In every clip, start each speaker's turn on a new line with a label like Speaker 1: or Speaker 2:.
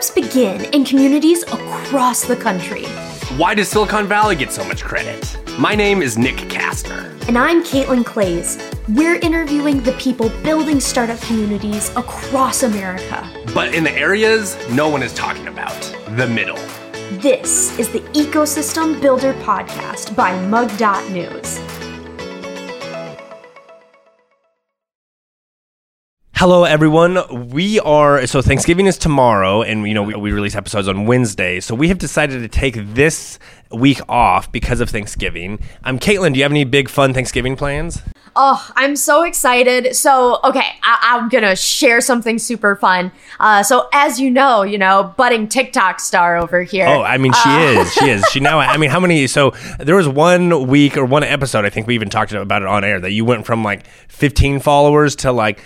Speaker 1: Startups begin in communities across the country.
Speaker 2: Why does Silicon Valley get so much credit? My name is Nick Kastner.
Speaker 1: And I'm Caitlin Clays. We're interviewing the people building startup communities across America.
Speaker 2: But in the areas no one is talking about the middle.
Speaker 1: This is the Ecosystem Builder Podcast by Mug.News.
Speaker 2: Hello, everyone. We are so Thanksgiving is tomorrow, and you know we, we, release episodes on Wednesday. So we have decided to take this week off because of Thanksgiving. I'm um, Caitlin. Do you have any big fun Thanksgiving plans?
Speaker 1: Oh, I'm so excited. So, okay, I- am gonna share something super fun. Uh, so, as you know, you know, budding TikTok star over here.
Speaker 2: Oh, I mean, she uh, is. She is. She now. I mean, how many? So there was one week or one episode. I think we even talked about it on air that you went from like 15 followers to like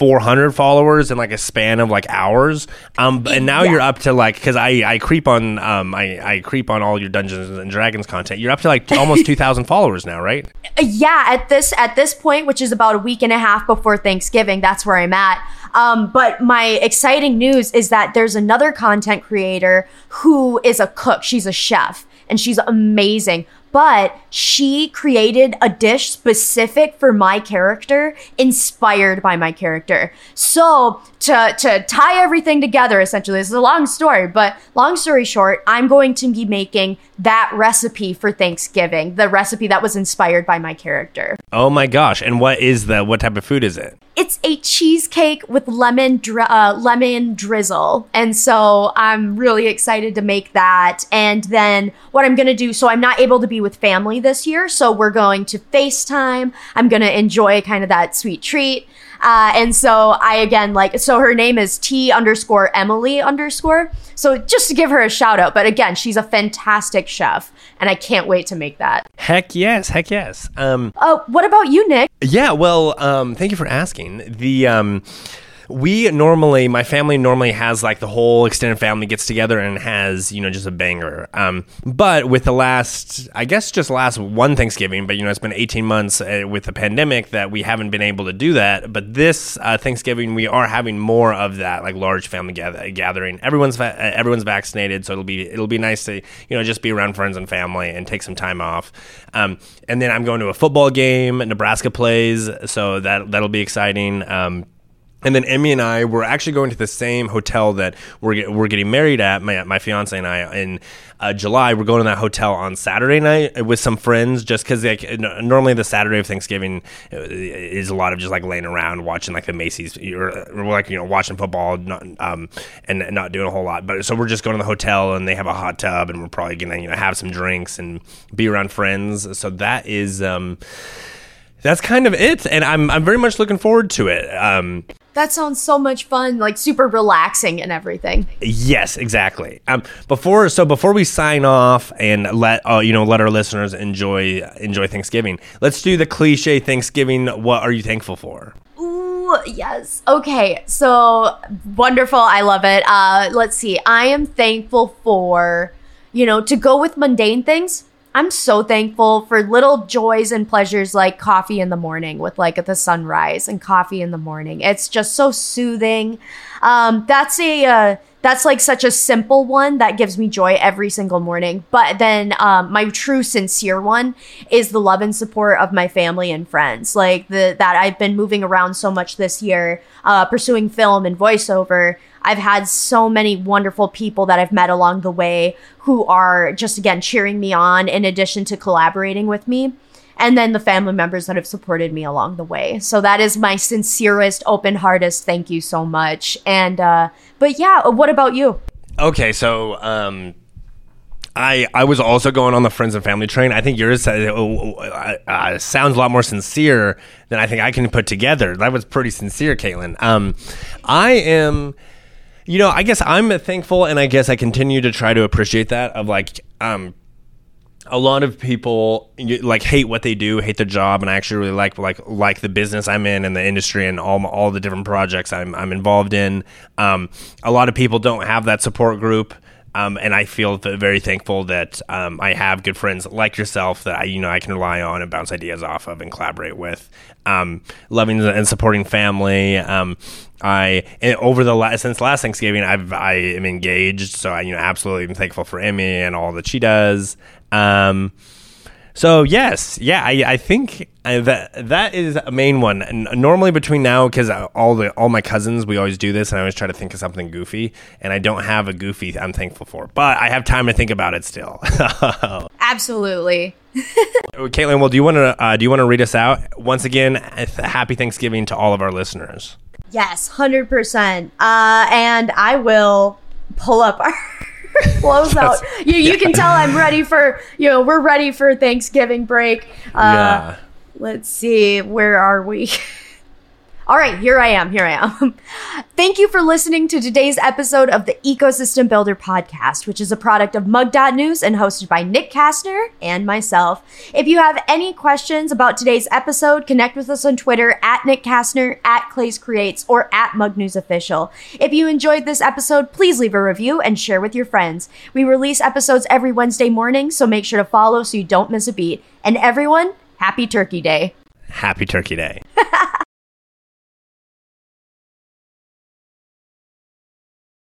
Speaker 2: 400 followers in like a span of like hours. Um, and now yeah. you're up to like because I I creep on um I I creep on all your Dungeons and Dragons content. You're up to like almost 2,000 followers now, right?
Speaker 1: Uh, yeah, at this at this point, which is about a week and a half before Thanksgiving, that's where I'm at. Um, but my exciting news is that there's another content creator who is a cook. She's a chef and she's amazing but she created a dish specific for my character, inspired by my character. So to to tie everything together, essentially, this is a long story, but long story short, I'm going to be making that recipe for Thanksgiving, the recipe that was inspired by my character.
Speaker 2: Oh my gosh! And what is the what type of food is it?
Speaker 1: It's a cheesecake with lemon dri- uh, lemon drizzle, and so I'm really excited to make that. And then what I'm gonna do, so I'm not able to be with family this year, so we're going to FaceTime. I'm gonna enjoy kind of that sweet treat. Uh, and so I again like so her name is T underscore Emily underscore. So just to give her a shout out, but again, she's a fantastic chef, and I can't wait to make that.
Speaker 2: Heck yes, heck yes. Um,
Speaker 1: uh, what about you, Nick?
Speaker 2: Yeah, well, um, thank you for asking. The um, we normally, my family normally has like the whole extended family gets together and has, you know, just a banger. Um, but with the last, I guess just last one Thanksgiving, but you know, it's been 18 months uh, with the pandemic that we haven't been able to do that. But this uh, Thanksgiving, we are having more of that, like large family gather- gathering. Everyone's va- uh, everyone's vaccinated, so it'll be it'll be nice to you know just be around friends and family and take some time off. Um, and then I'm going to a football game. Nebraska plays, so that that'll be exciting. Um, and then Emmy and I were actually going to the same hotel that we're we're getting married at. My my fiance and I in uh, July. We're going to that hotel on Saturday night with some friends, just because like normally the Saturday of Thanksgiving uh, is a lot of just like laying around watching like the Macy's or, or like you know watching football, not, um, and not doing a whole lot. But so we're just going to the hotel and they have a hot tub, and we're probably gonna you know have some drinks and be around friends. So that is. Um, that's kind of it, and I'm I'm very much looking forward to it. Um,
Speaker 1: that sounds so much fun, like super relaxing and everything.
Speaker 2: Yes, exactly. Um, before so before we sign off and let uh, you know let our listeners enjoy enjoy Thanksgiving, let's do the cliche Thanksgiving. What are you thankful for?
Speaker 1: Ooh, yes. Okay, so wonderful. I love it. Uh, let's see. I am thankful for you know to go with mundane things I'm so thankful for little joys and pleasures like coffee in the morning with like the sunrise and coffee in the morning. It's just so soothing. Um, that's a uh, that's like such a simple one that gives me joy every single morning. But then um, my true sincere one is the love and support of my family and friends. Like the that I've been moving around so much this year, uh, pursuing film and voiceover. I've had so many wonderful people that I've met along the way who are just again cheering me on in addition to collaborating with me and then the family members that have supported me along the way. So that is my sincerest, open heartedest thank you so much. And uh, but yeah, what about you?
Speaker 2: Okay, so um, I I was also going on the friends and family train. I think yours uh, uh, uh, sounds a lot more sincere than I think I can put together. That was pretty sincere, Caitlin. Um, I am. You know, I guess I'm thankful, and I guess I continue to try to appreciate that. Of like, um, a lot of people like hate what they do, hate the job, and I actually really like like like the business I'm in and the industry and all all the different projects I'm I'm involved in. Um, a lot of people don't have that support group Um, and I feel very thankful that um, I have good friends like yourself that I, you know, I can rely on and bounce ideas off of and collaborate with. Um, loving and supporting family. Um, I over the last since last Thanksgiving, I've I am engaged, so I you know absolutely am thankful for Emmy and all that she does. So yes, yeah, I, I think uh, that that is a main one. And normally between now, because all the all my cousins, we always do this, and I always try to think of something goofy, and I don't have a goofy I'm thankful for, but I have time to think about it still.
Speaker 1: Absolutely.
Speaker 2: Caitlin, well, do you want to uh, do you want to read us out once again? Happy Thanksgiving to all of our listeners.
Speaker 1: Yes, hundred percent. Uh, and I will pull up our close out. You you can tell I'm ready for you know we're ready for Thanksgiving break. Uh,
Speaker 2: yeah.
Speaker 1: Let's see, where are we? All right, here I am. Here I am. Thank you for listening to today's episode of the Ecosystem Builder podcast, which is a product of Mug.News and hosted by Nick Kastner and myself. If you have any questions about today's episode, connect with us on Twitter at Nick Kastner, at Clays Creates, or at Mug News Official. If you enjoyed this episode, please leave a review and share with your friends. We release episodes every Wednesday morning, so make sure to follow so you don't miss a beat. And everyone, happy Turkey Day.
Speaker 2: Happy Turkey Day.